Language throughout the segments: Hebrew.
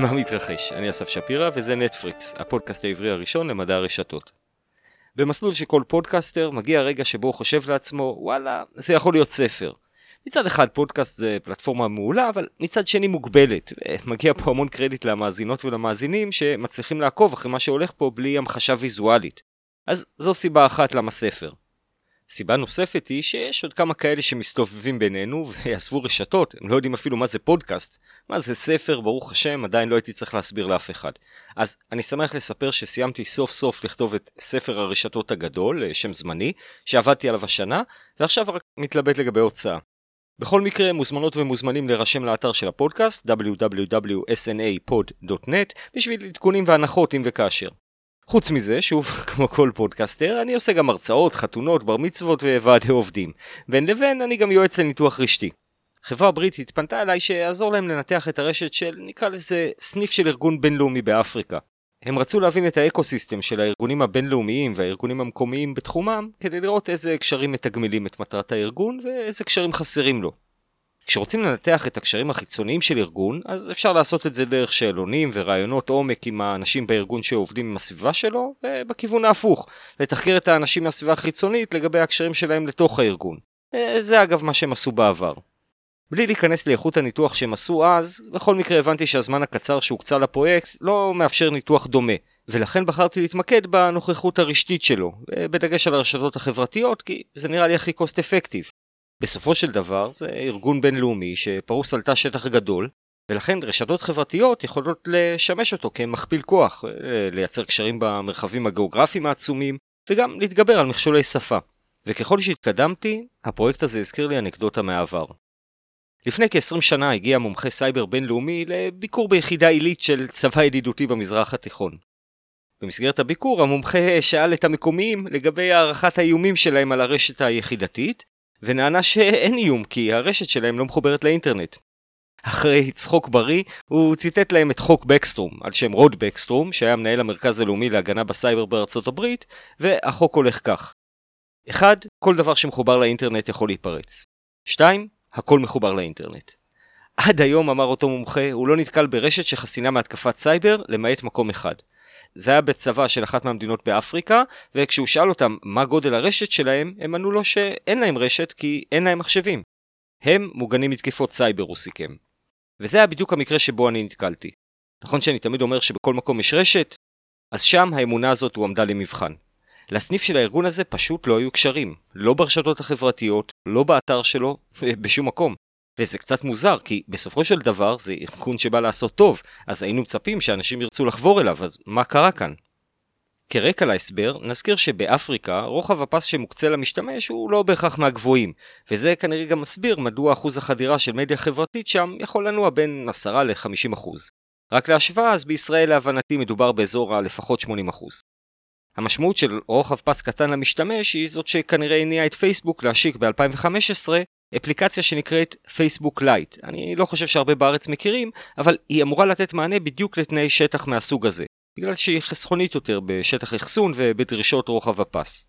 מה מתרחש? אני אסף שפירא וזה נטפריקס, הפודקאסט העברי הראשון למדע הרשתות. במסלול שכל פודקאסטר מגיע הרגע שבו הוא חושב לעצמו, וואלה, זה יכול להיות ספר. מצד אחד פודקאסט זה פלטפורמה מעולה, אבל מצד שני מוגבלת. מגיע פה המון קרדיט למאזינות ולמאזינים שמצליחים לעקוב אחרי מה שהולך פה בלי המחשה ויזואלית. אז זו סיבה אחת למה ספר. סיבה נוספת היא שיש עוד כמה כאלה שמסתובבים בינינו ויאהבו רשתות, הם לא יודעים אפילו מה זה פודקאסט. מה זה ספר, ברוך השם, עדיין לא הייתי צריך להסביר לאף אחד. אז אני שמח לספר שסיימתי סוף סוף לכתוב את ספר הרשתות הגדול, שם זמני, שעבדתי עליו השנה, ועכשיו רק מתלבט לגבי הוצאה. בכל מקרה, מוזמנות ומוזמנים להירשם לאתר של הפודקאסט www.snapod.net בשביל עדכונים והנחות אם וכאשר. חוץ מזה, שוב, כמו כל פודקאסטר, אני עושה גם הרצאות, חתונות, בר מצוות וועדי עובדים. בין לבין, אני גם יועץ לניתוח רשתי. חברה בריטית פנתה אליי שיעזור להם לנתח את הרשת של, נקרא לזה, סניף של ארגון בינלאומי באפריקה. הם רצו להבין את האקוסיסטם של הארגונים הבינלאומיים והארגונים המקומיים בתחומם, כדי לראות איזה קשרים מתגמלים את מטרת הארגון ואיזה קשרים חסרים לו. כשרוצים לנתח את הקשרים החיצוניים של ארגון, אז אפשר לעשות את זה דרך שאלונים ורעיונות עומק עם האנשים בארגון שעובדים עם הסביבה שלו, ובכיוון ההפוך, לתחקר את האנשים מהסביבה החיצונית לגבי הקשרים שלהם לתוך הארגון. אה, זה אגב מה שהם עשו בעבר. בלי להיכנס לאיכות הניתוח שהם עשו אז, בכל מקרה הבנתי שהזמן הקצר שהוקצה לפרויקט לא מאפשר ניתוח דומה, ולכן בחרתי להתמקד בנוכחות הרשתית שלו, בדגש על הרשתות החברתיות, כי זה נראה לי הכי קוסט אפקטיב. בסופו של דבר זה ארגון בינלאומי שפרוס על תא שטח גדול, ולכן רשתות חברתיות יכולות לשמש אותו כמכפיל כוח, לייצר קשרים במרחבים הגיאוגרפיים העצומים, וגם להתגבר על מכשולי שפה. וככל שהתקדמתי, הפרויקט הזה הזכיר לי אנקדוטה מהעבר. לפני כ-20 שנה הגיע מומחה סייבר בינלאומי לביקור ביחידה עילית של צבא ידידותי במזרח התיכון. במסגרת הביקור המומחה שאל את המקומיים לגבי הערכת האיומים שלהם על הרשת היחידתית, ונענה שאין איום כי הרשת שלהם לא מחוברת לאינטרנט. אחרי צחוק בריא, הוא ציטט להם את חוק בקסטרום, על שם רוד בקסטרום, שהיה מנהל המרכז הלאומי להגנה בסייבר בארצות הברית, והחוק הולך כך 1. כל דבר שמחובר לאינטרנט יכול להיפרץ. 2. הכל מחובר לאינטרנט. עד היום, אמר אותו מומחה, הוא לא נתקל ברשת שחסינה מהתקפת סייבר, למעט מקום אחד. זה היה בצבא של אחת מהמדינות באפריקה, וכשהוא שאל אותם מה גודל הרשת שלהם, הם ענו לו שאין להם רשת כי אין להם מחשבים. הם מוגנים מתקיפות סייבר, הוא סיכם. וזה היה בדיוק המקרה שבו אני נתקלתי. נכון שאני תמיד אומר שבכל מקום יש רשת? אז שם האמונה הזאת הועמדה למבחן. לסניף של הארגון הזה פשוט לא היו קשרים, לא ברשתות החברתיות, לא באתר שלו, בשום מקום. וזה קצת מוזר, כי בסופו של דבר זה ארגון שבא לעשות טוב, אז היינו מצפים שאנשים ירצו לחבור אליו, אז מה קרה כאן? כרקע להסבר, נזכיר שבאפריקה רוחב הפס שמוקצה למשתמש הוא לא בהכרח מהגבוהים, וזה כנראה גם מסביר מדוע אחוז החדירה של מדיה חברתית שם יכול לנוע בין 10 ל-50%. רק להשוואה, אז בישראל להבנתי מדובר באזור הלפחות 80%. המשמעות של רוחב פס קטן למשתמש היא זאת שכנראה הניעה את פייסבוק להשיק ב-2015 אפליקציה שנקראת פייסבוק לייט. אני לא חושב שהרבה בארץ מכירים, אבל היא אמורה לתת מענה בדיוק לתנאי שטח מהסוג הזה, בגלל שהיא חסכונית יותר בשטח אחסון ובדרישות רוחב הפס.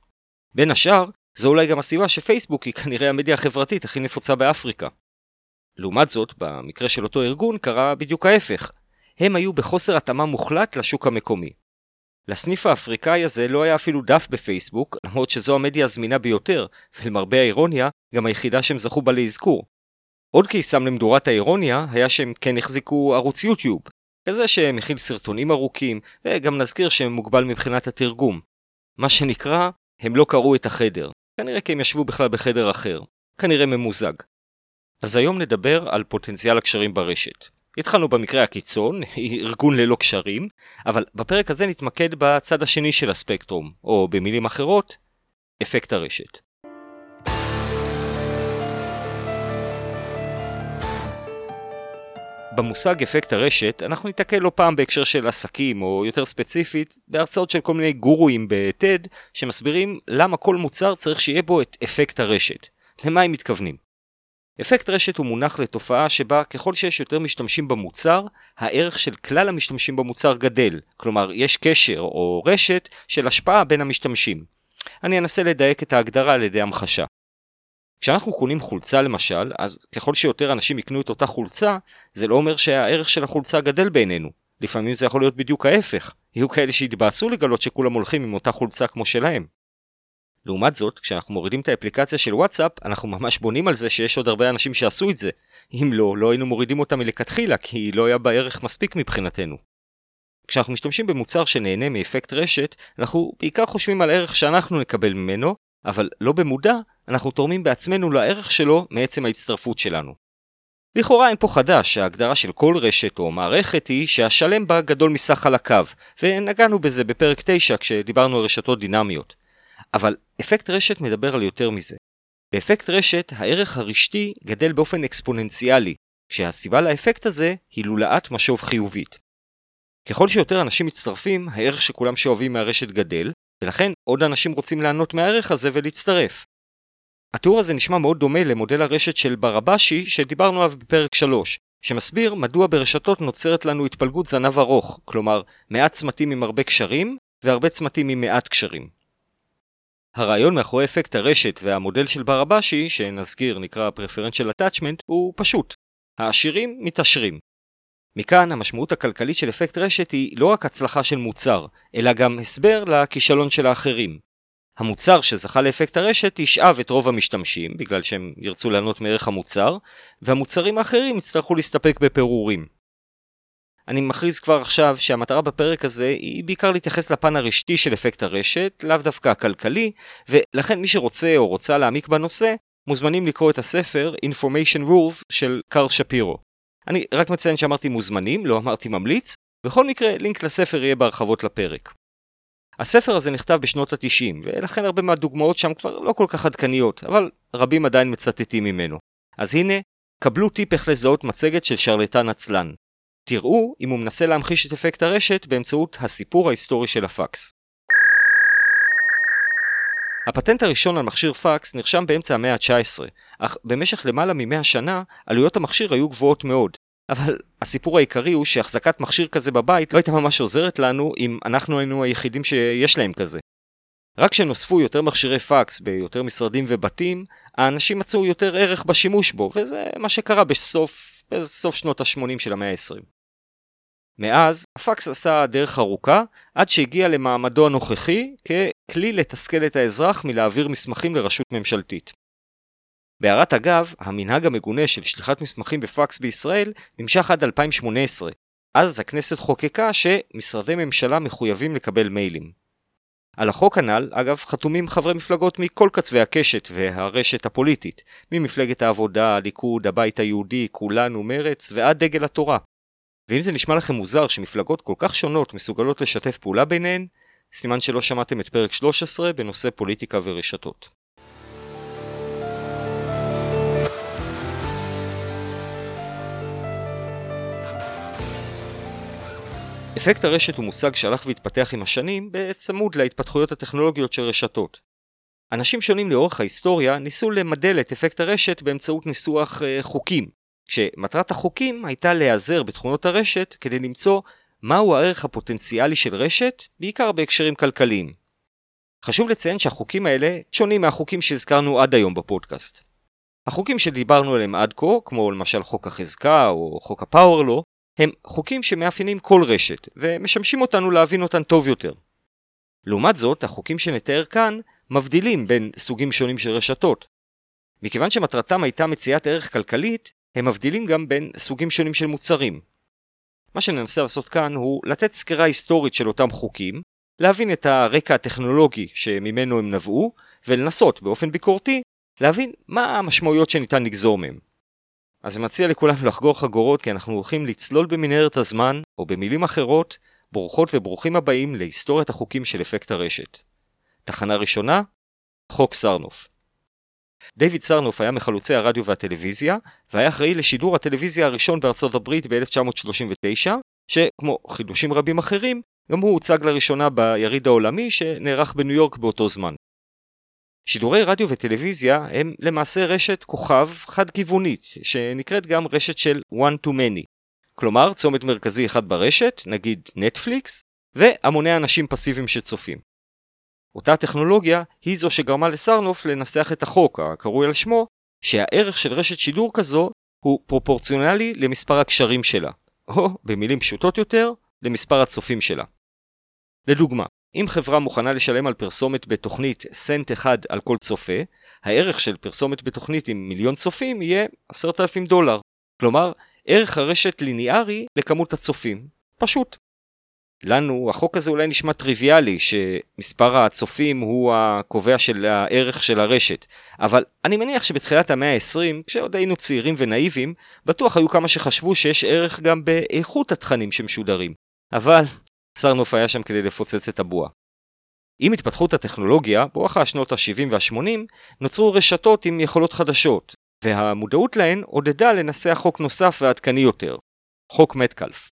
בין השאר, זו אולי גם הסיבה שפייסבוק היא כנראה המדיה החברתית הכי נפוצה באפריקה. לעומת זאת, במקרה של אותו ארגון קרה בדיוק ההפך. הם היו בחוסר התאמה מוחלט לשוק המקומי. לסניף האפריקאי הזה לא היה אפילו דף בפייסבוק, למרות שזו המדיה הזמינה ביותר, ולמרבה האירוניה, גם היחידה שהם זכו בה לאזכור. עוד קיסם למדורת האירוניה היה שהם כן החזיקו ערוץ יוטיוב, כזה שמכיל סרטונים ארוכים, וגם נזכיר שהם מוגבל מבחינת התרגום. מה שנקרא, הם לא קראו את החדר, כנראה כי הם ישבו בכלל בחדר אחר, כנראה ממוזג. אז היום נדבר על פוטנציאל הקשרים ברשת. התחלנו במקרה הקיצון, ארגון ללא קשרים, אבל בפרק הזה נתמקד בצד השני של הספקטרום, או במילים אחרות, אפקט הרשת. במושג אפקט הרשת אנחנו ניתקל לא פעם בהקשר של עסקים או יותר ספציפית בהרצאות של כל מיני גורואים ב-TED שמסבירים למה כל מוצר צריך שיהיה בו את אפקט הרשת. למה הם מתכוונים? אפקט רשת הוא מונח לתופעה שבה ככל שיש יותר משתמשים במוצר, הערך של כלל המשתמשים במוצר גדל, כלומר יש קשר או רשת של השפעה בין המשתמשים. אני אנסה לדייק את ההגדרה על ידי המחשה. כשאנחנו קונים חולצה למשל, אז ככל שיותר אנשים יקנו את אותה חולצה, זה לא אומר שהערך של החולצה גדל בעינינו. לפעמים זה יכול להיות בדיוק ההפך, יהיו כאלה שיתבאסו לגלות שכולם הולכים עם אותה חולצה כמו שלהם. לעומת זאת, כשאנחנו מורידים את האפליקציה של וואטסאפ, אנחנו ממש בונים על זה שיש עוד הרבה אנשים שעשו את זה. אם לא, לא היינו מורידים אותה מלכתחילה, כי לא היה בה ערך מספיק מבחינתנו. כשאנחנו משתמשים במוצר שנהנה מאפקט רשת, אנחנו בעיקר חושבים על ערך שאנחנו נקבל ממנו, אבל לא במודע, אנחנו תורמים בעצמנו לערך שלו מעצם ההצטרפות שלנו. לכאורה אין פה חדש, ההגדרה של כל רשת או מערכת היא שהשלם בה גדול מסך חלקיו, ונגענו בזה בפרק 9 כשדיברנו על רשתות דינמיות. אבל אפקט רשת מדבר על יותר מזה. באפקט רשת הערך הרשתי גדל באופן אקספוננציאלי, כשהסיבה לאפקט הזה היא לולאת משוב חיובית. ככל שיותר אנשים מצטרפים, הערך שכולם שואבים מהרשת גדל, ולכן עוד אנשים רוצים ליהנות מהערך הזה ולהצטרף. התיאור הזה נשמע מאוד דומה למודל הרשת של ברבשי שדיברנו עליו בפרק 3, שמסביר מדוע ברשתות נוצרת לנו התפלגות זנב ארוך, כלומר מעט צמתים עם הרבה קשרים והרבה צמתים עם מעט קשרים. הרעיון מאחורי אפקט הרשת והמודל של ברבשי, שנזכיר נקרא Preferential Attachment, הוא פשוט. העשירים מתעשרים. מכאן המשמעות הכלכלית של אפקט רשת היא לא רק הצלחה של מוצר, אלא גם הסבר לכישלון של האחרים. המוצר שזכה לאפקט הרשת ישאב את רוב המשתמשים, בגלל שהם ירצו ליהנות מערך המוצר, והמוצרים האחרים יצטרכו להסתפק בפירורים. אני מכריז כבר עכשיו שהמטרה בפרק הזה היא בעיקר להתייחס לפן הרשתי של אפקט הרשת, לאו דווקא הכלכלי, ולכן מי שרוצה או רוצה להעמיק בנושא, מוזמנים לקרוא את הספר Information Rules של קארל שפירו. אני רק מציין שאמרתי מוזמנים, לא אמרתי ממליץ, בכל מקרה לינק לספר יהיה בהרחבות לפרק. הספר הזה נכתב בשנות ה-90, ולכן הרבה מהדוגמאות שם כבר לא כל כך עדכניות, אבל רבים עדיין מצטטים ממנו. אז הנה, קבלו טיפ איך לזהות מצגת של שרלטן עצלן. תראו אם הוא מנסה להמחיש את אפקט הרשת באמצעות הסיפור ההיסטורי של הפקס. הפטנט הראשון על מכשיר פקס נרשם באמצע המאה ה-19, אך במשך למעלה מ-100 שנה עלויות המכשיר היו גבוהות מאוד. אבל הסיפור העיקרי הוא שהחזקת מכשיר כזה בבית לא הייתה ממש עוזרת לנו אם אנחנו היינו היחידים שיש להם כזה. רק כשנוספו יותר מכשירי פקס ביותר משרדים ובתים, האנשים מצאו יותר ערך בשימוש בו, וזה מה שקרה בסוף, בסוף שנות ה-80 של המאה ה-20. מאז, הפקס עשה דרך ארוכה, עד שהגיע למעמדו הנוכחי ככלי לתסכל את האזרח מלהעביר מסמכים לרשות ממשלתית. בהערת אגב, המנהג המגונה של שליחת מסמכים בפקס בישראל נמשך עד 2018. אז הכנסת חוקקה שמשרדי ממשלה מחויבים לקבל מיילים. על החוק הנ"ל, אגב, חתומים חברי מפלגות מכל קצווי הקשת והרשת הפוליטית, ממפלגת העבודה, הליכוד, הבית היהודי, כולנו, מרץ ועד דגל התורה. ואם זה נשמע לכם מוזר שמפלגות כל כך שונות מסוגלות לשתף פעולה ביניהן, סימן שלא שמעתם את פרק 13 בנושא פוליטיקה ורשתות. אפקט הרשת הוא מושג שהלך והתפתח עם השנים בצמוד להתפתחויות הטכנולוגיות של רשתות. אנשים שונים לאורך ההיסטוריה ניסו למדל את אפקט הרשת באמצעות ניסוח uh, חוקים, כשמטרת החוקים הייתה להיעזר בתכונות הרשת כדי למצוא מהו הערך הפוטנציאלי של רשת, בעיקר בהקשרים כלכליים. חשוב לציין שהחוקים האלה שונים מהחוקים שהזכרנו עד היום בפודקאסט. החוקים שדיברנו עליהם עד כה, כמו למשל חוק החזקה או חוק הפאוורלו, הם חוקים שמאפיינים כל רשת, ומשמשים אותנו להבין אותן טוב יותר. לעומת זאת, החוקים שנתאר כאן מבדילים בין סוגים שונים של רשתות. מכיוון שמטרתם הייתה מציאת ערך כלכלית, הם מבדילים גם בין סוגים שונים של מוצרים. מה שננסה לעשות כאן הוא לתת סקירה היסטורית של אותם חוקים, להבין את הרקע הטכנולוגי שממנו הם נבעו, ולנסות באופן ביקורתי להבין מה המשמעויות שניתן לגזור מהם. אז אני מציע לכולנו לחגור חגורות כי אנחנו הולכים לצלול במנהרת הזמן, או במילים אחרות, ברוכות וברוכים הבאים להיסטוריית החוקים של אפקט הרשת. תחנה ראשונה, חוק סרנוף. דיוויד סרנוף היה מחלוצי הרדיו והטלוויזיה, והיה אחראי לשידור הטלוויזיה הראשון בארצות הברית ב-1939, שכמו חידושים רבים אחרים, גם הוא הוצג לראשונה ביריד העולמי שנערך בניו יורק באותו זמן. שידורי רדיו וטלוויזיה הם למעשה רשת כוכב חד-כיוונית, שנקראת גם רשת של one to many. כלומר, צומת מרכזי אחד ברשת, נגיד נטפליקס, והמוני אנשים פסיביים שצופים. אותה טכנולוגיה היא זו שגרמה לסרנוף לנסח את החוק, הקרוי על שמו, שהערך של רשת שידור כזו הוא פרופורציונלי למספר הקשרים שלה. או, במילים פשוטות יותר, למספר הצופים שלה. לדוגמה, אם חברה מוכנה לשלם על פרסומת בתוכנית סנט אחד על כל צופה, הערך של פרסומת בתוכנית עם מיליון צופים יהיה 10,000 דולר. כלומר, ערך הרשת ליניארי לכמות הצופים. פשוט. לנו החוק הזה אולי נשמע טריוויאלי, שמספר הצופים הוא הקובע של הערך של הרשת, אבל אני מניח שבתחילת המאה ה-20, כשעוד היינו צעירים ונאיבים, בטוח היו כמה שחשבו שיש ערך גם באיכות התכנים שמשודרים. אבל סרנוף היה שם כדי לפוצץ את הבועה. עם התפתחות הטכנולוגיה, בואכה שנות ה-70 וה-80, נוצרו רשתות עם יכולות חדשות, והמודעות להן עודדה לנסח חוק נוסף ועדכני יותר, חוק מטקלף.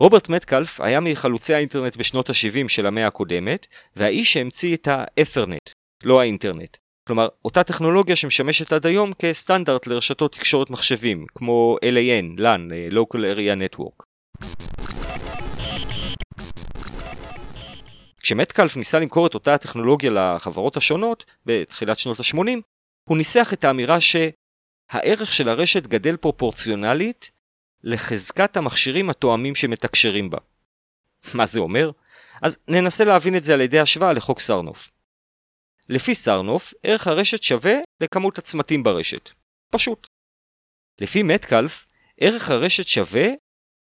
רוברט מטקלף היה מחלוצי האינטרנט בשנות ה-70 של המאה הקודמת, והאיש שהמציא את האת'רנט, לא האינטרנט. כלומר, אותה טכנולוגיה שמשמשת עד היום כסטנדרט לרשתות תקשורת מחשבים, כמו LAN, LAN, Local Area Network. כשמטקלף ניסה למכור את אותה הטכנולוגיה לחברות השונות, בתחילת שנות ה-80, הוא ניסח את האמירה שהערך של הרשת גדל פרופורציונלית לחזקת המכשירים התואמים שמתקשרים בה. מה זה אומר? אז ננסה להבין את זה על ידי השוואה לחוק סרנוף. לפי סרנוף, ערך הרשת שווה לכמות הצמתים ברשת. פשוט. לפי מטקלף, ערך הרשת שווה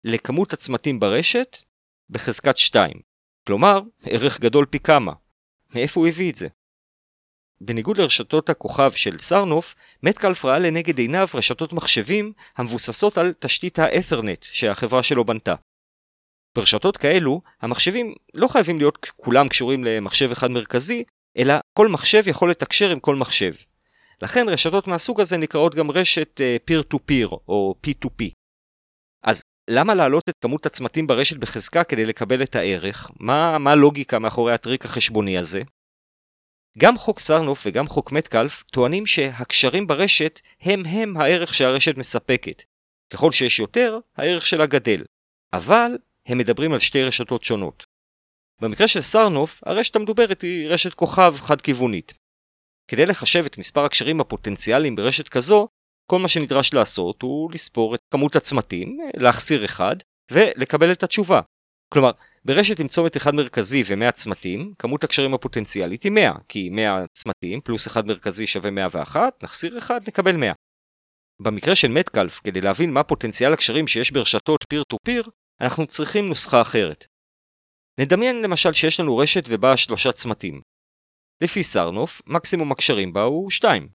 לכמות הצמתים ברשת בחזקת 2. כלומר, ערך גדול פי כמה. מאיפה הוא הביא את זה? בניגוד לרשתות הכוכב של סרנוף, מטקלף ראה לנגד עיניו רשתות מחשבים המבוססות על תשתית האת'רנט שהחברה שלו בנתה. ברשתות כאלו, המחשבים לא חייבים להיות כולם קשורים למחשב אחד מרכזי, אלא כל מחשב יכול לתקשר עם כל מחשב. לכן רשתות מהסוג הזה נקראות גם רשת טו פיר או P2P. אז למה להעלות את כמות הצמתים ברשת בחזקה כדי לקבל את הערך? מה, הלוגיקה מאחורי הטריק החשבוני הזה? גם חוק סרנוף וגם חוק מטקלף טוענים שהקשרים ברשת הם הם הערך שהרשת מספקת. ככל שיש יותר, הערך שלה גדל. אבל הם מדברים על שתי רשתות שונות. במקרה של סרנוף, הרשת המדוברת היא רשת כוכב חד-כיוונית. כדי לחשב את מספר הקשרים הפוטנציאליים ברשת כזו, כל מה שנדרש לעשות הוא לספור את כמות הצמתים, להחסיר אחד, ולקבל את התשובה. כלומר, ברשת עם צומת אחד מרכזי ו-100 צמתים, כמות הקשרים הפוטנציאלית היא 100, כי 100 צמתים פלוס אחד מרכזי שווה 101, נחסיר אחד, נקבל 100. במקרה של מטקלף, כדי להבין מה פוטנציאל הקשרים שיש ברשתות פיר טו פיר, אנחנו צריכים נוסחה אחרת. נדמיין למשל שיש לנו רשת ובה שלושה צמתים. לפי סרנוף, מקסימום הקשרים בה הוא 2.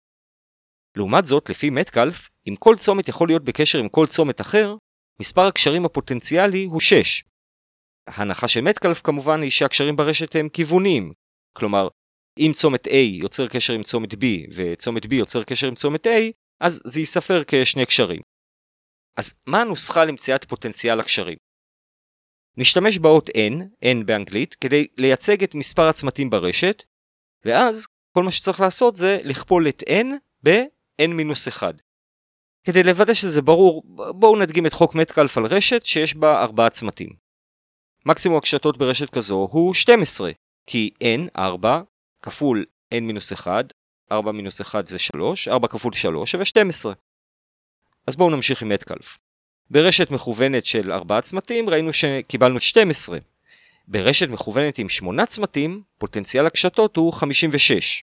לעומת זאת, לפי מטקלף, אם כל צומת יכול להיות בקשר עם כל צומת אחר, מספר הקשרים הפוטנציאלי הוא 6. ההנחה של מטקלף כמובן היא שהקשרים ברשת הם כיווניים. כלומר, אם צומת A יוצר קשר עם צומת B וצומת B יוצר קשר עם צומת A, אז זה ייספר כשני קשרים. אז מה הנוסחה למציאת פוטנציאל הקשרים? נשתמש באות n, n באנגלית, כדי לייצג את מספר הצמתים ברשת, ואז כל מה שצריך לעשות זה לכפול את n ב-n-1. כדי לוודא שזה ברור, בואו נדגים את חוק מטקלף על רשת שיש בה ארבעה צמתים. מקסימום הקשתות ברשת כזו הוא 12, כי n 4 כפול n-1, 4 מינוס 1 זה 3, 4 כפול 3 שווה 12. אז בואו נמשיך עם מטקלף. ברשת מכוונת של 4 צמתים ראינו שקיבלנו 12. ברשת מכוונת עם 8 צמתים, פוטנציאל הקשתות הוא 56.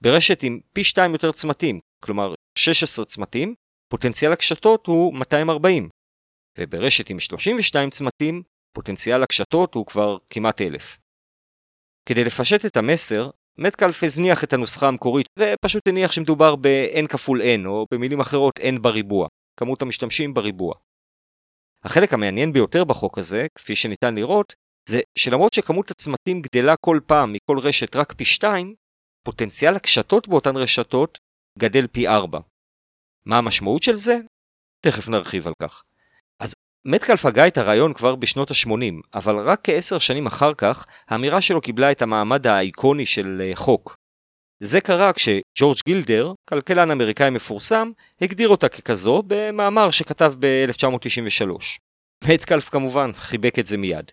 ברשת עם פי 2 יותר צמתים, כלומר 16 צמתים, פוטנציאל הקשתות הוא 240. וברשת עם 32 צמתים, פוטנציאל הקשתות הוא כבר כמעט אלף. כדי לפשט את המסר, מטקלף הזניח את הנוסחה המקורית ופשוט הניח שמדובר ב-n כפול n, או במילים אחרות n בריבוע, כמות המשתמשים בריבוע. החלק המעניין ביותר בחוק הזה, כפי שניתן לראות, זה שלמרות שכמות הצמתים גדלה כל פעם מכל רשת רק פי 2, פוטנציאל הקשתות באותן רשתות גדל פי 4. מה המשמעות של זה? תכף נרחיב על כך. מטקלף הגה את הרעיון כבר בשנות ה-80, אבל רק כעשר שנים אחר כך, האמירה שלו קיבלה את המעמד האיקוני של אה, חוק. זה קרה כשג'ורג' גילדר, כלכלן אמריקאי מפורסם, הגדיר אותה ככזו במאמר שכתב ב-1993. מטקלף כמובן חיבק את זה מיד.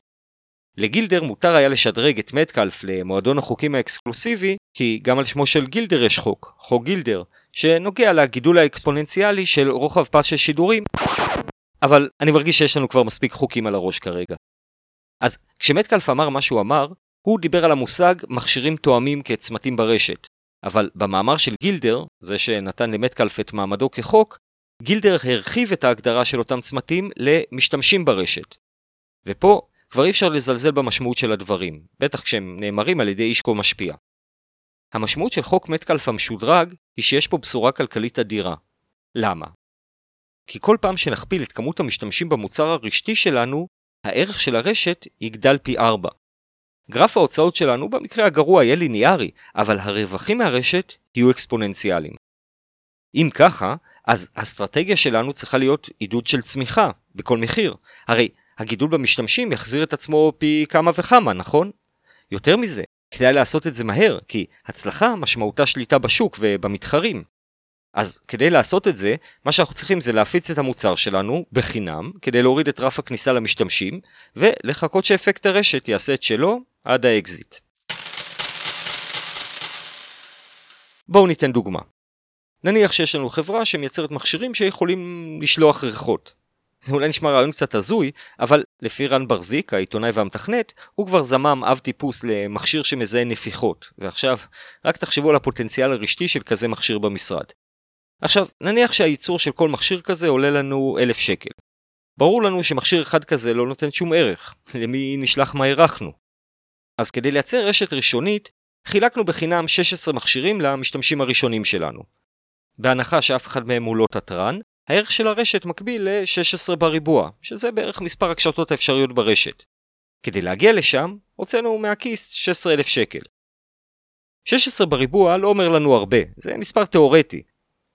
לגילדר מותר היה לשדרג את מטקלף למועדון החוקים האקסקלוסיבי, כי גם על שמו של גילדר יש חוק, חוק גילדר, שנוגע לגידול האקספוננציאלי של רוחב פס של שידורים, אבל אני מרגיש שיש לנו כבר מספיק חוקים על הראש כרגע. אז כשמטקלף אמר מה שהוא אמר, הוא דיבר על המושג מכשירים תואמים כצמתים ברשת. אבל במאמר של גילדר, זה שנתן למטקלף את מעמדו כחוק, גילדר הרחיב את ההגדרה של אותם צמתים למשתמשים ברשת. ופה כבר אי אפשר לזלזל במשמעות של הדברים, בטח כשהם נאמרים על ידי איש כה משפיע. המשמעות של חוק מטקלף המשודרג היא שיש פה בשורה כלכלית אדירה. למה? כי כל פעם שנכפיל את כמות המשתמשים במוצר הרשתי שלנו, הערך של הרשת יגדל פי 4. גרף ההוצאות שלנו במקרה הגרוע יהיה ליניארי, אבל הרווחים מהרשת יהיו אקספוננציאליים. אם ככה, אז האסטרטגיה שלנו צריכה להיות עידוד של צמיחה, בכל מחיר. הרי הגידול במשתמשים יחזיר את עצמו פי כמה וכמה, נכון? יותר מזה, כדאי לעשות את זה מהר, כי הצלחה משמעותה שליטה בשוק ובמתחרים. אז כדי לעשות את זה, מה שאנחנו צריכים זה להפיץ את המוצר שלנו בחינם, כדי להוריד את רף הכניסה למשתמשים, ולחכות שאפקט הרשת יעשה את שלו עד האקזיט. בואו ניתן דוגמה. נניח שיש לנו חברה שמייצרת מכשירים שיכולים לשלוח ריחות. זה אולי נשמע רעיון קצת הזוי, אבל לפי רן בר-זיק, העיתונאי והמתכנת, הוא כבר זמם אב טיפוס למכשיר שמזהה נפיחות. ועכשיו, רק תחשבו על הפוטנציאל הרשתי של כזה מכשיר במשרד. עכשיו, נניח שהייצור של כל מכשיר כזה עולה לנו אלף שקל. ברור לנו שמכשיר אחד כזה לא נותן שום ערך, למי נשלח מה אירחנו. אז כדי לייצר רשת ראשונית, חילקנו בחינם 16 מכשירים למשתמשים הראשונים שלנו. בהנחה שאף אחד מהם הוא לא תתרן, הערך של הרשת מקביל ל-16 בריבוע, שזה בערך מספר הקשתות האפשריות ברשת. כדי להגיע לשם, הוצאנו מהכיס 16,000 שקל. 16 בריבוע לא אומר לנו הרבה, זה מספר תאורטי.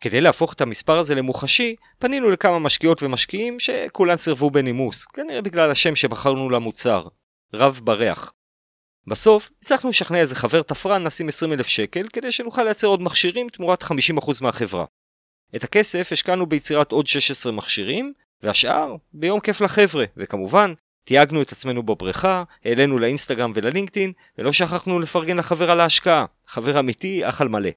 כדי להפוך את המספר הזה למוחשי, פנינו לכמה משקיעות ומשקיעים שכולן סירבו בנימוס, כנראה בגלל השם שבחרנו למוצר, רב בריח. בסוף, הצלחנו לשכנע איזה חבר תפרן לשים 20 אלף שקל כדי שנוכל לייצר עוד מכשירים תמורת 50% מהחברה. את הכסף השקענו ביצירת עוד 16 מכשירים, והשאר ביום כיף לחבר'ה, וכמובן, תייגנו את עצמנו בבריכה, העלינו לאינסטגרם וללינקדאין, ולא שכחנו לפרגן לחבר על ההשקעה, חבר אמיתי, אח על מלא.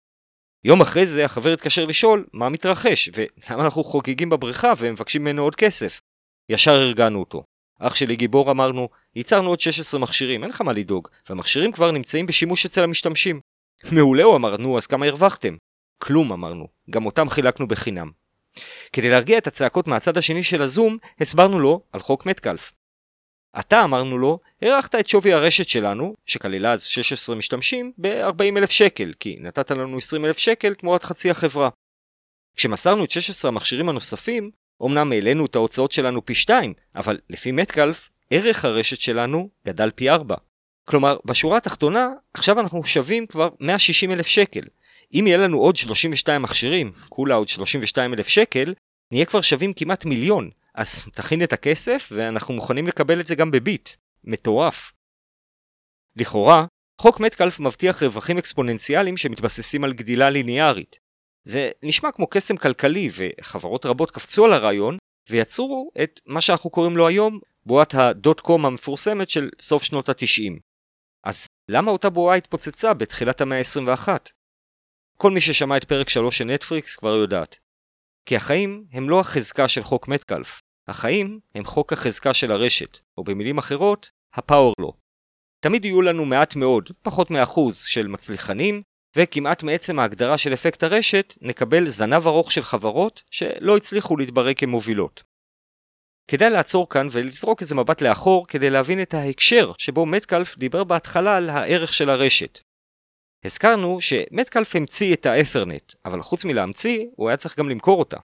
יום אחרי זה החבר התקשר לשאול מה מתרחש, ולמה אנחנו חוגגים בבריכה ומבקשים ממנו עוד כסף. ישר הרגענו אותו. אח שלי גיבור אמרנו, ייצרנו עוד 16 מכשירים, אין לך מה לדאוג, והמכשירים כבר נמצאים בשימוש אצל המשתמשים. מעולה, הוא אמר, נו, אז כמה הרווחתם? כלום אמרנו, גם אותם חילקנו בחינם. כדי להרגיע את הצעקות מהצד השני של הזום, הסברנו לו על חוק מטקלף. אתה, אמרנו לו, הערכת את שווי הרשת שלנו, שכללה אז 16 משתמשים, ב-40 אלף שקל, כי נתת לנו 20 אלף שקל תמורת חצי החברה. כשמסרנו את 16 המכשירים הנוספים, אמנם העלינו את ההוצאות שלנו פי 2, אבל לפי מטקלף, ערך הרשת שלנו גדל פי 4. כלומר, בשורה התחתונה, עכשיו אנחנו שווים כבר 160 אלף שקל. אם יהיה לנו עוד 32 מכשירים, כולה עוד 32 אלף שקל, נהיה כבר שווים כמעט מיליון. אז תכין את הכסף ואנחנו מוכנים לקבל את זה גם בביט. מטורף. לכאורה, חוק מטקלף מבטיח רווחים אקספוננציאליים שמתבססים על גדילה ליניארית. זה נשמע כמו קסם כלכלי וחברות רבות קפצו על הרעיון ויצרו את מה שאנחנו קוראים לו היום בועת קום המפורסמת של סוף שנות התשעים. אז למה אותה בועה התפוצצה בתחילת המאה ה-21? כל מי ששמע את פרק 3 של נטפריקס כבר יודעת. כי החיים הם לא החזקה של חוק מטקלף, החיים הם חוק החזקה של הרשת, או במילים אחרות, הפאוור לו. תמיד יהיו לנו מעט מאוד, פחות מאחוז, של מצליחנים, וכמעט מעצם ההגדרה של אפקט הרשת, נקבל זנב ארוך של חברות שלא הצליחו להתברג כמובילות. כדאי לעצור כאן ולזרוק איזה מבט לאחור כדי להבין את ההקשר שבו מטקלף דיבר בהתחלה על הערך של הרשת. הזכרנו שמטקלף המציא את האת'רנט, אבל חוץ מלהמציא, הוא היה צריך גם למכור אותה.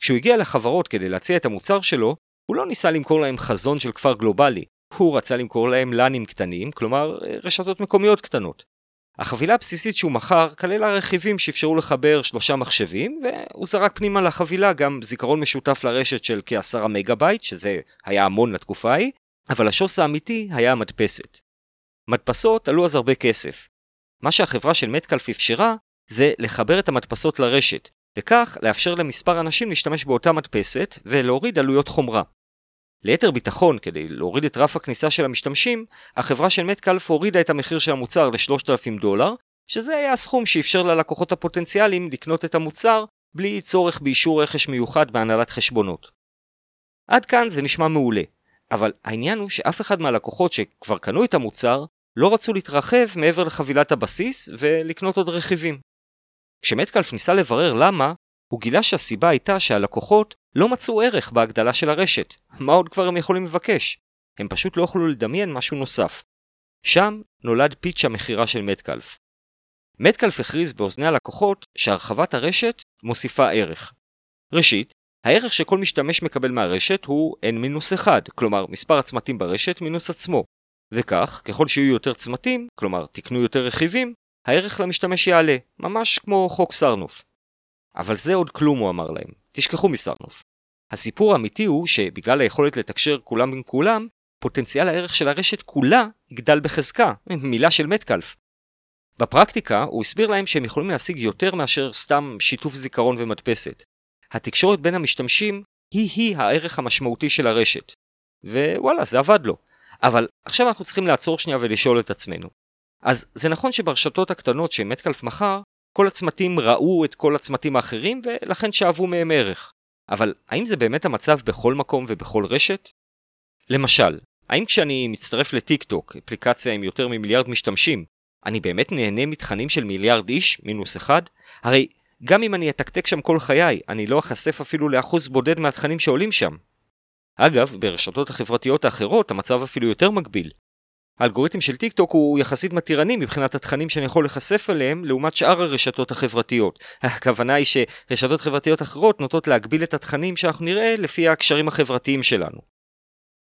כשהוא הגיע לחברות כדי להציע את המוצר שלו, הוא לא ניסה למכור להם חזון של כפר גלובלי, הוא רצה למכור להם לאנים קטנים, כלומר רשתות מקומיות קטנות. החבילה הבסיסית שהוא מכר כללה רכיבים שאפשרו לחבר שלושה מחשבים, והוא זרק פנימה לחבילה גם זיכרון משותף לרשת של כעשרה מגה בייט, שזה היה המון לתקופה ההיא, אבל השוס האמיתי היה המדפסת. מדפסות עלו אז הרבה כסף. מה שהחברה של מטקלף אפשרה, זה לחבר את המדפסות לרשת, וכך לאפשר למספר אנשים להשתמש באותה מדפסת ולהוריד עלויות חומרה. ליתר ביטחון, כדי להוריד את רף הכניסה של המשתמשים, החברה של מטקלף הורידה את המחיר של המוצר ל-3,000 דולר, שזה היה הסכום שאפשר ללקוחות הפוטנציאליים לקנות את המוצר בלי צורך באישור רכש מיוחד בהנהלת חשבונות. עד כאן זה נשמע מעולה, אבל העניין הוא שאף אחד מהלקוחות שכבר קנו את המוצר לא רצו להתרחב מעבר לחבילת הבסיס ולקנות עוד רכיבים. כשמטקלף ניסה לברר למה, הוא גילה שהסיבה הייתה שהלקוחות לא מצאו ערך בהגדלה של הרשת. מה עוד כבר הם יכולים לבקש? הם פשוט לא יכלו לדמיין משהו נוסף. שם נולד פיץ' המכירה של מטקלף. מטקלף הכריז באוזני הלקוחות שהרחבת הרשת מוסיפה ערך. ראשית, הערך שכל משתמש מקבל מהרשת הוא n-1, כלומר מספר הצמתים ברשת מינוס עצמו. וכך, ככל שיהיו יותר צמתים, כלומר תקנו יותר רכיבים, הערך למשתמש יעלה, ממש כמו חוק סרנוף. אבל זה עוד כלום הוא אמר להם, תשכחו מסרנוף. הסיפור האמיתי הוא שבגלל היכולת לתקשר כולם עם כולם, פוטנציאל הערך של הרשת כולה יגדל בחזקה, מילה של מטקלף. בפרקטיקה הוא הסביר להם שהם יכולים להשיג יותר מאשר סתם שיתוף זיכרון ומדפסת. התקשורת בין המשתמשים היא-היא הערך המשמעותי של הרשת. ווואלה, זה עבד לו. אבל עכשיו אנחנו צריכים לעצור שנייה ולשאול את עצמנו. אז זה נכון שברשתות הקטנות שמטקלף מכר, כל הצמתים ראו את כל הצמתים האחרים ולכן שאבו מהם ערך. אבל האם זה באמת המצב בכל מקום ובכל רשת? למשל, האם כשאני מצטרף לטיק טוק, אפליקציה עם יותר ממיליארד משתמשים, אני באמת נהנה מתכנים של מיליארד איש, מינוס אחד? הרי גם אם אני אתקתק שם כל חיי, אני לא אחשף אפילו לאחוז בודד מהתכנים שעולים שם. אגב, ברשתות החברתיות האחרות המצב אפילו יותר מגביל. האלגוריתם של טיק טוק הוא יחסית מתירני מבחינת התכנים שאני יכול להיחשף אליהם לעומת שאר הרשתות החברתיות. הכוונה היא שרשתות חברתיות אחרות נוטות להגביל את התכנים שאנחנו נראה לפי הקשרים החברתיים שלנו.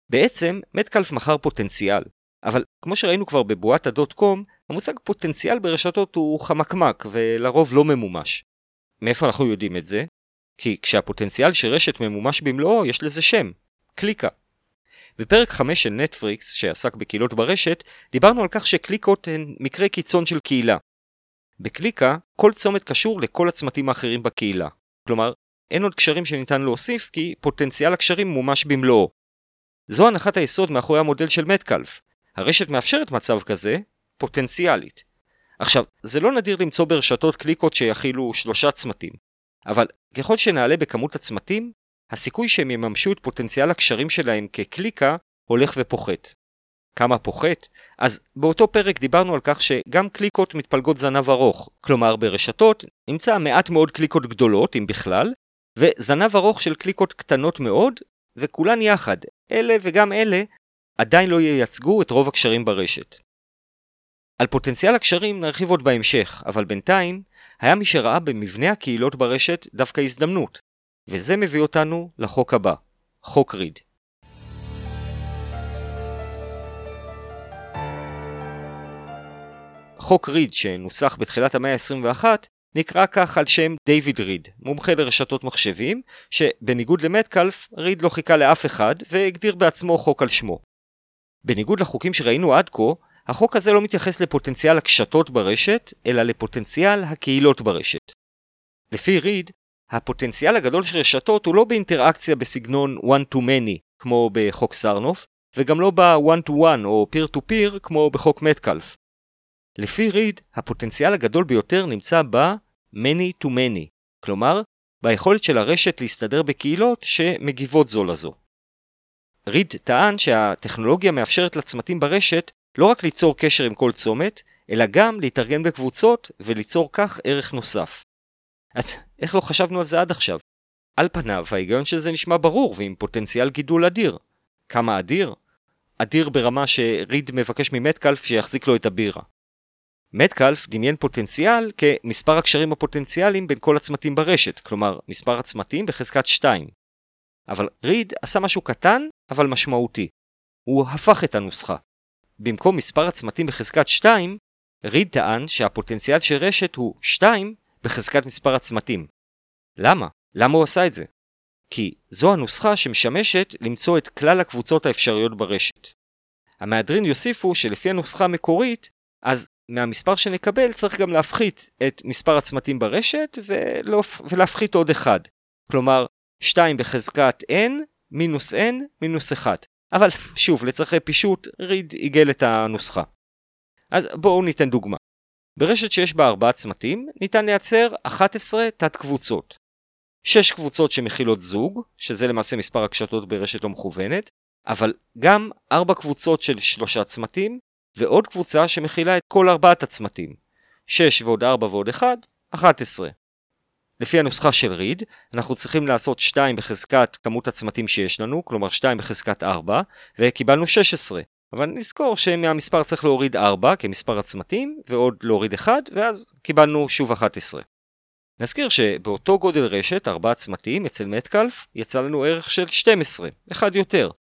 בעצם, מטקלף מכר פוטנציאל, אבל כמו שראינו כבר בבועת הדוט קום, המושג פוטנציאל ברשתות הוא חמקמק ולרוב לא ממומש. מאיפה אנחנו יודעים את זה? כי כשהפוטנציאל של רשת ממומש במלואו, יש לזה שם, קליקה. בפרק 5 של נטפריקס, שעסק בקהילות ברשת, דיברנו על כך שקליקות הן מקרה קיצון של קהילה. בקליקה, כל צומת קשור לכל הצמתים האחרים בקהילה. כלומר, אין עוד קשרים שניתן להוסיף כי פוטנציאל הקשרים מומש במלואו. זו הנחת היסוד מאחורי המודל של מטקלף. הרשת מאפשרת מצב כזה, פוטנציאלית. עכשיו, זה לא נדיר למצוא ברשתות קליקות שיכילו שלושה צמתים, אבל ככל שנעלה בכמות הצמתים, הסיכוי שהם יממשו את פוטנציאל הקשרים שלהם כקליקה הולך ופוחת. כמה פוחת? אז באותו פרק דיברנו על כך שגם קליקות מתפלגות זנב ארוך, כלומר ברשתות נמצא מעט מאוד קליקות גדולות, אם בכלל, וזנב ארוך של קליקות קטנות מאוד, וכולן יחד, אלה וגם אלה, עדיין לא ייצגו את רוב הקשרים ברשת. על פוטנציאל הקשרים נרחיב עוד בהמשך, אבל בינתיים, היה מי שראה במבנה הקהילות ברשת דווקא הזדמנות, וזה מביא אותנו לחוק הבא, חוק ריד. חוק ריד שנוסח בתחילת המאה ה-21 נקרא כך על שם דיוויד ריד, מומחה לרשתות מחשבים, שבניגוד למטקלף, ריד לא חיכה לאף אחד והגדיר בעצמו חוק על שמו. בניגוד לחוקים שראינו עד כה, החוק הזה לא מתייחס לפוטנציאל הקשתות ברשת, אלא לפוטנציאל הקהילות ברשת. לפי ריד, הפוטנציאל הגדול של רשתות הוא לא באינטראקציה בסגנון one to many, כמו בחוק סרנוף, וגם לא ב-one to one או peer to peer, כמו בחוק מטקלף. לפי ריד, הפוטנציאל הגדול ביותר נמצא ב-many to many, כלומר, ביכולת של הרשת להסתדר בקהילות שמגיבות זו לזו. ריד טען שהטכנולוגיה מאפשרת לצמתים ברשת לא רק ליצור קשר עם כל צומת, אלא גם להתארגן בקבוצות וליצור כך ערך נוסף. אז איך לא חשבנו על זה עד עכשיו? על פניו ההיגיון של זה נשמע ברור ועם פוטנציאל גידול אדיר. כמה אדיר? אדיר ברמה שריד מבקש ממטקלף שיחזיק לו את הבירה. מטקלף דמיין פוטנציאל כמספר הקשרים הפוטנציאליים בין כל הצמתים ברשת, כלומר מספר הצמתים בחזקת 2. אבל ריד עשה משהו קטן אבל משמעותי. הוא הפך את הנוסחה. במקום מספר הצמתים בחזקת 2, ריד טען שהפוטנציאל של רשת הוא 2 בחזקת מספר הצמתים. למה? למה הוא עשה את זה? כי זו הנוסחה שמשמשת למצוא את כלל הקבוצות האפשריות ברשת. המהדרין יוסיפו שלפי הנוסחה המקורית, אז מהמספר שנקבל צריך גם להפחית את מספר הצמתים ברשת ולהפחית עוד אחד. כלומר, 2 בחזקת n מינוס n מינוס 1. אבל שוב, לצרכי פישוט, ריד עיגל את הנוסחה. אז בואו ניתן דוגמה. ברשת שיש בה ארבעה צמתים, ניתן לייצר 11 תת 6 קבוצות שמכילות זוג, שזה למעשה מספר הקשתות ברשת לא מכוונת, אבל גם ארבע קבוצות של שלושה צמתים, ועוד קבוצה שמכילה את כל ארבעת הצמתים. 6 ועוד 4 ועוד 1, 11. לפי הנוסחה של ריד, אנחנו צריכים לעשות 2 בחזקת כמות הצמתים שיש לנו, כלומר 2 בחזקת 4, וקיבלנו 16. אבל נזכור שמהמספר צריך להוריד 4 כמספר הצמתים, ועוד להוריד 1, ואז קיבלנו שוב 11. נזכיר שבאותו גודל רשת, 4 צמתים, אצל מטקלף, יצא לנו ערך של 12, אחד יותר.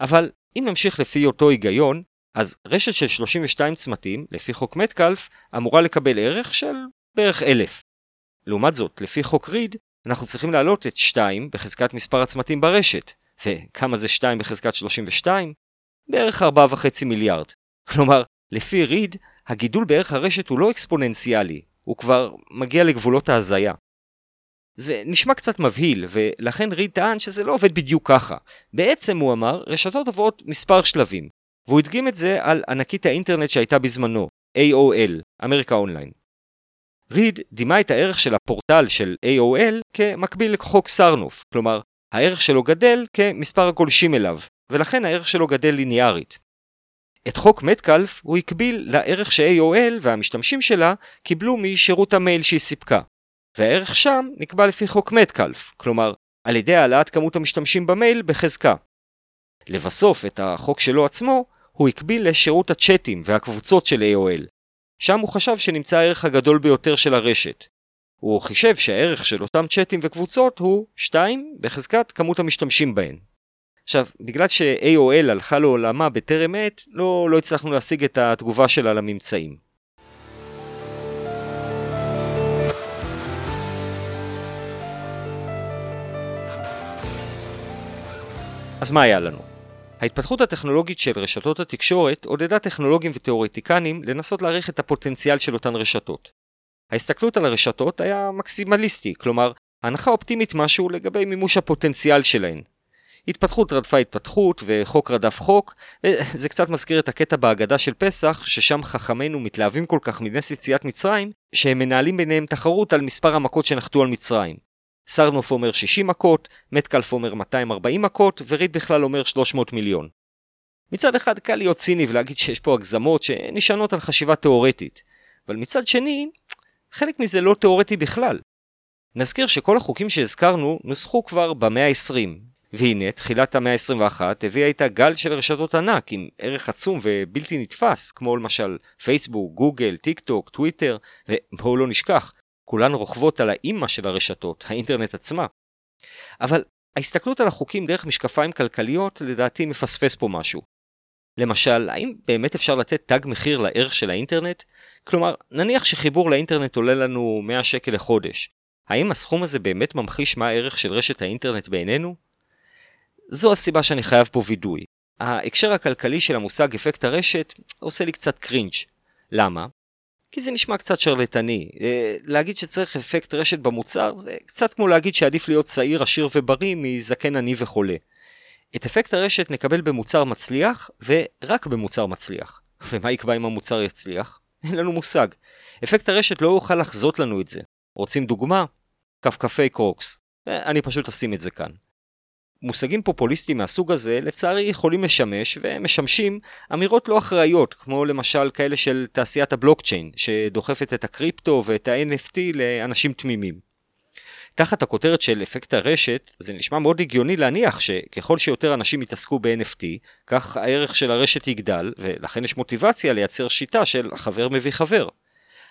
אבל אם נמשיך לפי אותו היגיון, אז רשת של 32 צמתים, לפי חוק מטקלף, אמורה לקבל ערך של בערך 1,000. לעומת זאת, לפי חוק ריד, אנחנו צריכים להעלות את 2 בחזקת מספר הצמתים ברשת. וכמה זה 2 בחזקת 32? בערך 4.5 מיליארד. כלומר, לפי ריד, הגידול בערך הרשת הוא לא אקספוננציאלי, הוא כבר מגיע לגבולות ההזיה. זה נשמע קצת מבהיל, ולכן ריד טען שזה לא עובד בדיוק ככה. בעצם הוא אמר, רשתות עוברות מספר שלבים, והוא הדגים את זה על ענקית האינטרנט שהייתה בזמנו, AOL, אמריקה אונליין. ריד דימה את הערך של הפורטל של AOL כמקביל לחוק סרנוף, כלומר, הערך שלו גדל כמספר הגולשים אליו, ולכן הערך שלו גדל ליניארית. את חוק מטקלף הוא הקביל לערך ש-AOL והמשתמשים שלה קיבלו משירות המייל שהיא סיפקה, והערך שם נקבע לפי חוק מטקלף, כלומר, על ידי העלאת כמות המשתמשים במייל בחזקה. לבסוף, את החוק שלו עצמו, הוא הקביל לשירות הצ'אטים והקבוצות של AOL. שם הוא חשב שנמצא הערך הגדול ביותר של הרשת. הוא חישב שהערך של אותם צ'אטים וקבוצות הוא 2 בחזקת כמות המשתמשים בהן. עכשיו, בגלל ש-AOL הלכה לעולמה בטרם עת, לא, לא הצלחנו להשיג את התגובה שלה לממצאים. אז מה היה לנו? ההתפתחות הטכנולוגית של רשתות התקשורת עודדה טכנולוגים ותאורטיקנים לנסות להעריך את הפוטנציאל של אותן רשתות. ההסתכלות על הרשתות היה מקסימליסטי, כלומר, הנחה אופטימית משהו לגבי מימוש הפוטנציאל שלהן. התפתחות רדפה התפתחות וחוק רדף חוק, זה קצת מזכיר את הקטע בהגדה של פסח, ששם חכמינו מתלהבים כל כך מנס יציאת מצרים, שהם מנהלים ביניהם תחרות על מספר המכות שנחתו על מצרים. סרנוף אומר 60 מכות, מטקלף אומר 240 מכות, וריד בכלל אומר 300 מיליון. מצד אחד קל להיות ציני ולהגיד שיש פה הגזמות שנשענות על חשיבה תאורטית, אבל מצד שני, חלק מזה לא תאורטי בכלל. נזכיר שכל החוקים שהזכרנו נוסחו כבר במאה ה-20, והנה, תחילת המאה ה-21 הביאה איתה גל של רשתות ענק עם ערך עצום ובלתי נתפס, כמו למשל פייסבוק, גוגל, טיק טוק, טוויטר, ובואו לא נשכח, כולן רוכבות על האימא של הרשתות, האינטרנט עצמה. אבל ההסתכלות על החוקים דרך משקפיים כלכליות לדעתי מפספס פה משהו. למשל, האם באמת אפשר לתת תג מחיר לערך של האינטרנט? כלומר, נניח שחיבור לאינטרנט עולה לנו 100 שקל לחודש. האם הסכום הזה באמת ממחיש מה הערך של רשת האינטרנט בעינינו? זו הסיבה שאני חייב פה וידוי. ההקשר הכלכלי של המושג אפקט הרשת עושה לי קצת קרינג'. למה? כי זה נשמע קצת שרלטני. אה, להגיד שצריך אפקט רשת במוצר זה קצת כמו להגיד שעדיף להיות צעיר, עשיר ובריא מזקן עני וחולה. את אפקט הרשת נקבל במוצר מצליח ורק במוצר מצליח. ומה יקבע אם המוצר יצליח? אין לנו מושג. אפקט הרשת לא יוכל לחזות לנו את זה. רוצים דוגמה? כפכפי קרוקס. אה, אני פשוט אשים את זה כאן. מושגים פופוליסטיים מהסוג הזה לצערי יכולים לשמש ומשמשים אמירות לא אחראיות כמו למשל כאלה של תעשיית הבלוקצ'יין שדוחפת את הקריפטו ואת ה-NFT לאנשים תמימים. תחת הכותרת של אפקט הרשת זה נשמע מאוד הגיוני להניח שככל שיותר אנשים יתעסקו ב-NFT כך הערך של הרשת יגדל ולכן יש מוטיבציה לייצר שיטה של חבר מביא חבר.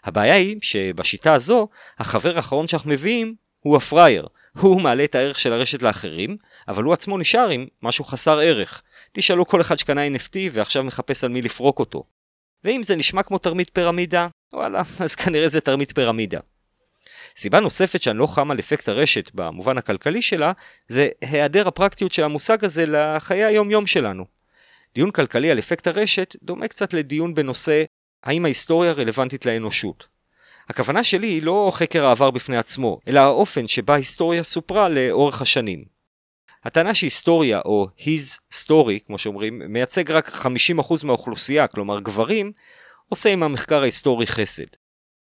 הבעיה היא שבשיטה הזו החבר האחרון שאנחנו מביאים הוא הפראייר, הוא מעלה את הערך של הרשת לאחרים, אבל הוא עצמו נשאר עם משהו חסר ערך. תשאלו כל אחד שקנה NFT ועכשיו מחפש על מי לפרוק אותו. ואם זה נשמע כמו תרמית פירמידה, וואלה, אז כנראה זה תרמית פירמידה. סיבה נוספת שאני לא חם על אפקט הרשת במובן הכלכלי שלה, זה היעדר הפרקטיות של המושג הזה לחיי היום יום שלנו. דיון כלכלי על אפקט הרשת דומה קצת לדיון בנושא האם ההיסטוריה רלוונטית לאנושות. הכוונה שלי היא לא חקר העבר בפני עצמו, אלא האופן שבה היסטוריה סופרה לאורך השנים. הטענה שהיסטוריה, או his story, כמו שאומרים, מייצג רק 50% מהאוכלוסייה, כלומר גברים, עושה עם המחקר ההיסטורי חסד.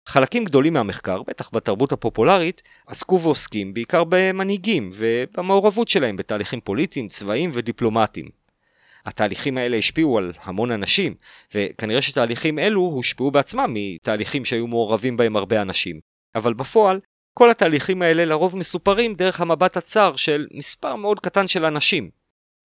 חלקים גדולים מהמחקר, בטח בתרבות הפופולרית, עסקו ועוסקים בעיקר במנהיגים ובמעורבות שלהם בתהליכים פוליטיים, צבאיים ודיפלומטיים. התהליכים האלה השפיעו על המון אנשים, וכנראה שתהליכים אלו הושפעו בעצמם מתהליכים שהיו מעורבים בהם הרבה אנשים. אבל בפועל, כל התהליכים האלה לרוב מסופרים דרך המבט הצר של מספר מאוד קטן של אנשים.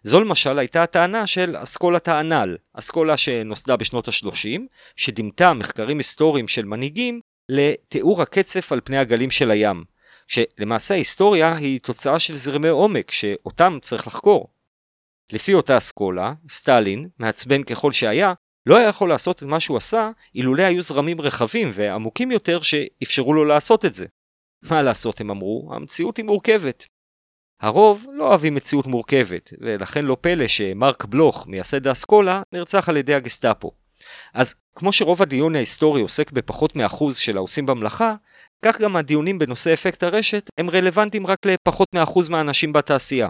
זו למשל הייתה הטענה של אסכולת האנ"ל, אסכולה שנוסדה בשנות ה-30, שדימתה מחקרים היסטוריים של מנהיגים לתיאור הקצף על פני הגלים של הים, שלמעשה ההיסטוריה היא תוצאה של זרמי עומק שאותם צריך לחקור. לפי אותה אסכולה, סטלין, מעצבן ככל שהיה, לא היה יכול לעשות את מה שהוא עשה אילולא היו זרמים רחבים ועמוקים יותר שאפשרו לו לעשות את זה. מה לעשות, הם אמרו, המציאות היא מורכבת. הרוב לא אוהבים מציאות מורכבת, ולכן לא פלא שמרק בלוך, מייסד האסכולה, נרצח על ידי הגסטאפו. אז כמו שרוב הדיון ההיסטורי עוסק בפחות מאחוז של העושים במלאכה, כך גם הדיונים בנושא אפקט הרשת הם רלוונטיים רק לפחות מאחוז מהאנשים בתעשייה.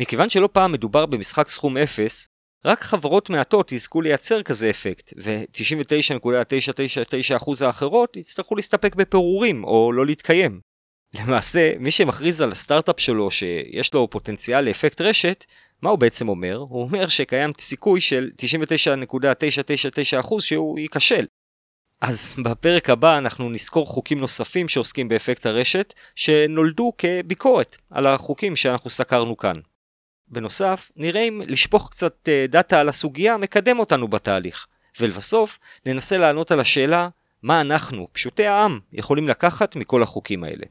מכיוון שלא פעם מדובר במשחק סכום אפס, רק חברות מעטות יזכו לייצר כזה אפקט, ו-99.999% האחרות יצטרכו להסתפק בפירורים או לא להתקיים. למעשה, מי שמכריז על הסטארט-אפ שלו שיש לו פוטנציאל לאפקט רשת, מה הוא בעצם אומר? הוא אומר שקיים סיכוי של 99.999% שהוא ייכשל. אז בפרק הבא אנחנו נזכור חוקים נוספים שעוסקים באפקט הרשת, שנולדו כביקורת על החוקים שאנחנו סקרנו כאן. בנוסף, נראה אם לשפוך קצת אה, דאטה על הסוגיה מקדם אותנו בתהליך, ולבסוף ננסה לענות על השאלה מה אנחנו, פשוטי העם, יכולים לקחת מכל החוקים האלה.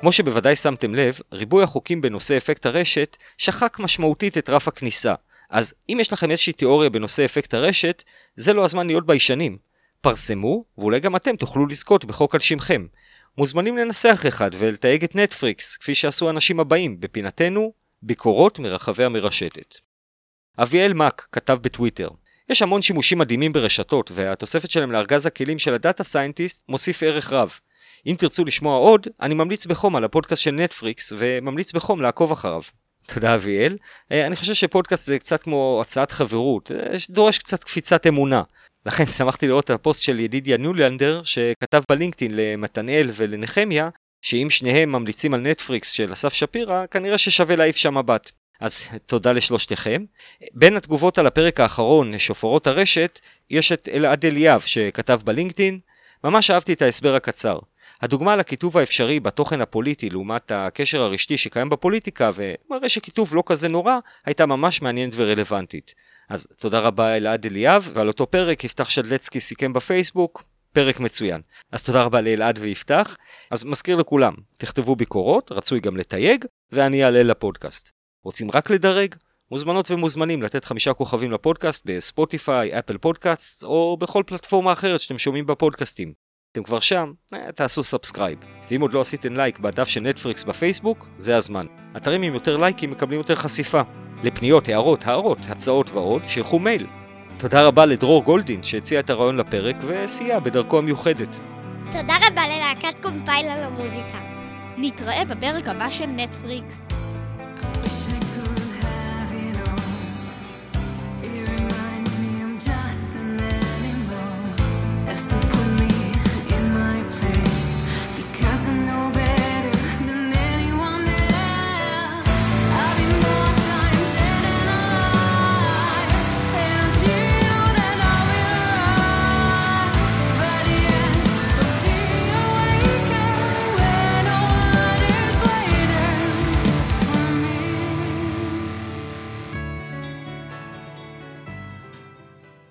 כמו שבוודאי שמתם לב, ריבוי החוקים בנושא אפקט הרשת שחק משמעותית את רף הכניסה. אז אם יש לכם איזושהי תיאוריה בנושא אפקט הרשת, זה לא הזמן להיות ביישנים. פרסמו, ואולי גם אתם תוכלו לזכות בחוק על שמכם. מוזמנים לנסח אחד ולתייג את נטפריקס, כפי שעשו האנשים הבאים, בפינתנו, ביקורות מרחבי המרשתת. אביאל מאק כתב בטוויטר יש המון שימושים מדהימים ברשתות, והתוספת שלהם לארגז הכלים של ה data scientist מוסיף ערך רב. אם תרצו לשמוע עוד, אני ממליץ בחום על הפודקאסט של נטפריקס, וממליץ בחום לעקוב אחריו. תודה אביאל. אה, אני חושב שפודקאסט זה קצת כמו הצעת חברות, אה, דורש קצת קפיצת אמונה. לכן שמחתי לראות את הפוסט של ידידיה ניולנדר שכתב בלינקדאין למתנאל ולנחמיה שאם שניהם ממליצים על נטפריקס של אסף שפירא כנראה ששווה להעיף שם מבט. אז תודה לשלושתכם. בין התגובות על הפרק האחרון, שופרות הרשת, יש את אלעד אליאב שכתב בלינקדאין. ממש אהבתי את ההסבר הקצר. הדוגמה לכיתוב האפשרי בתוכן הפוליטי לעומת הקשר הרשתי שקיים בפוליטיקה ומראה שכיתוב לא כזה נורא, הייתה ממש מעניינת ורלוונטית. אז תודה רבה אלעד אליאב, ועל אותו פרק יפתח שדלצקי סיכם בפייסבוק, פרק מצוין. אז תודה רבה לאלעד ויפתח. אז מזכיר לכולם, תכתבו ביקורות, רצוי גם לתייג, ואני אעלה לפודקאסט. רוצים רק לדרג? מוזמנות ומוזמנים לתת חמישה כוכבים לפודקאסט בספוטיפיי, אפל פודקאסט, או בכל פלטפורמה אחרת שאתם שומעים בה פודקאסטים. אתם כבר שם, אה, תעשו subscribe. ואם עוד לא עשיתם לייק בדף של נטפריקס בפייסבוק, זה הזמן. אתרים עם יותר לייקים מקבלים יותר חשיפה. לפניות, הערות, הערות, הצעות ועוד, שילחו מייל. תודה רבה לדרור גולדין שהציע את הרעיון לפרק וסייע בדרכו המיוחדת. תודה רבה ללהקת קומפייל על המוזיקה. נתראה בפרק הבא של נטפריקס.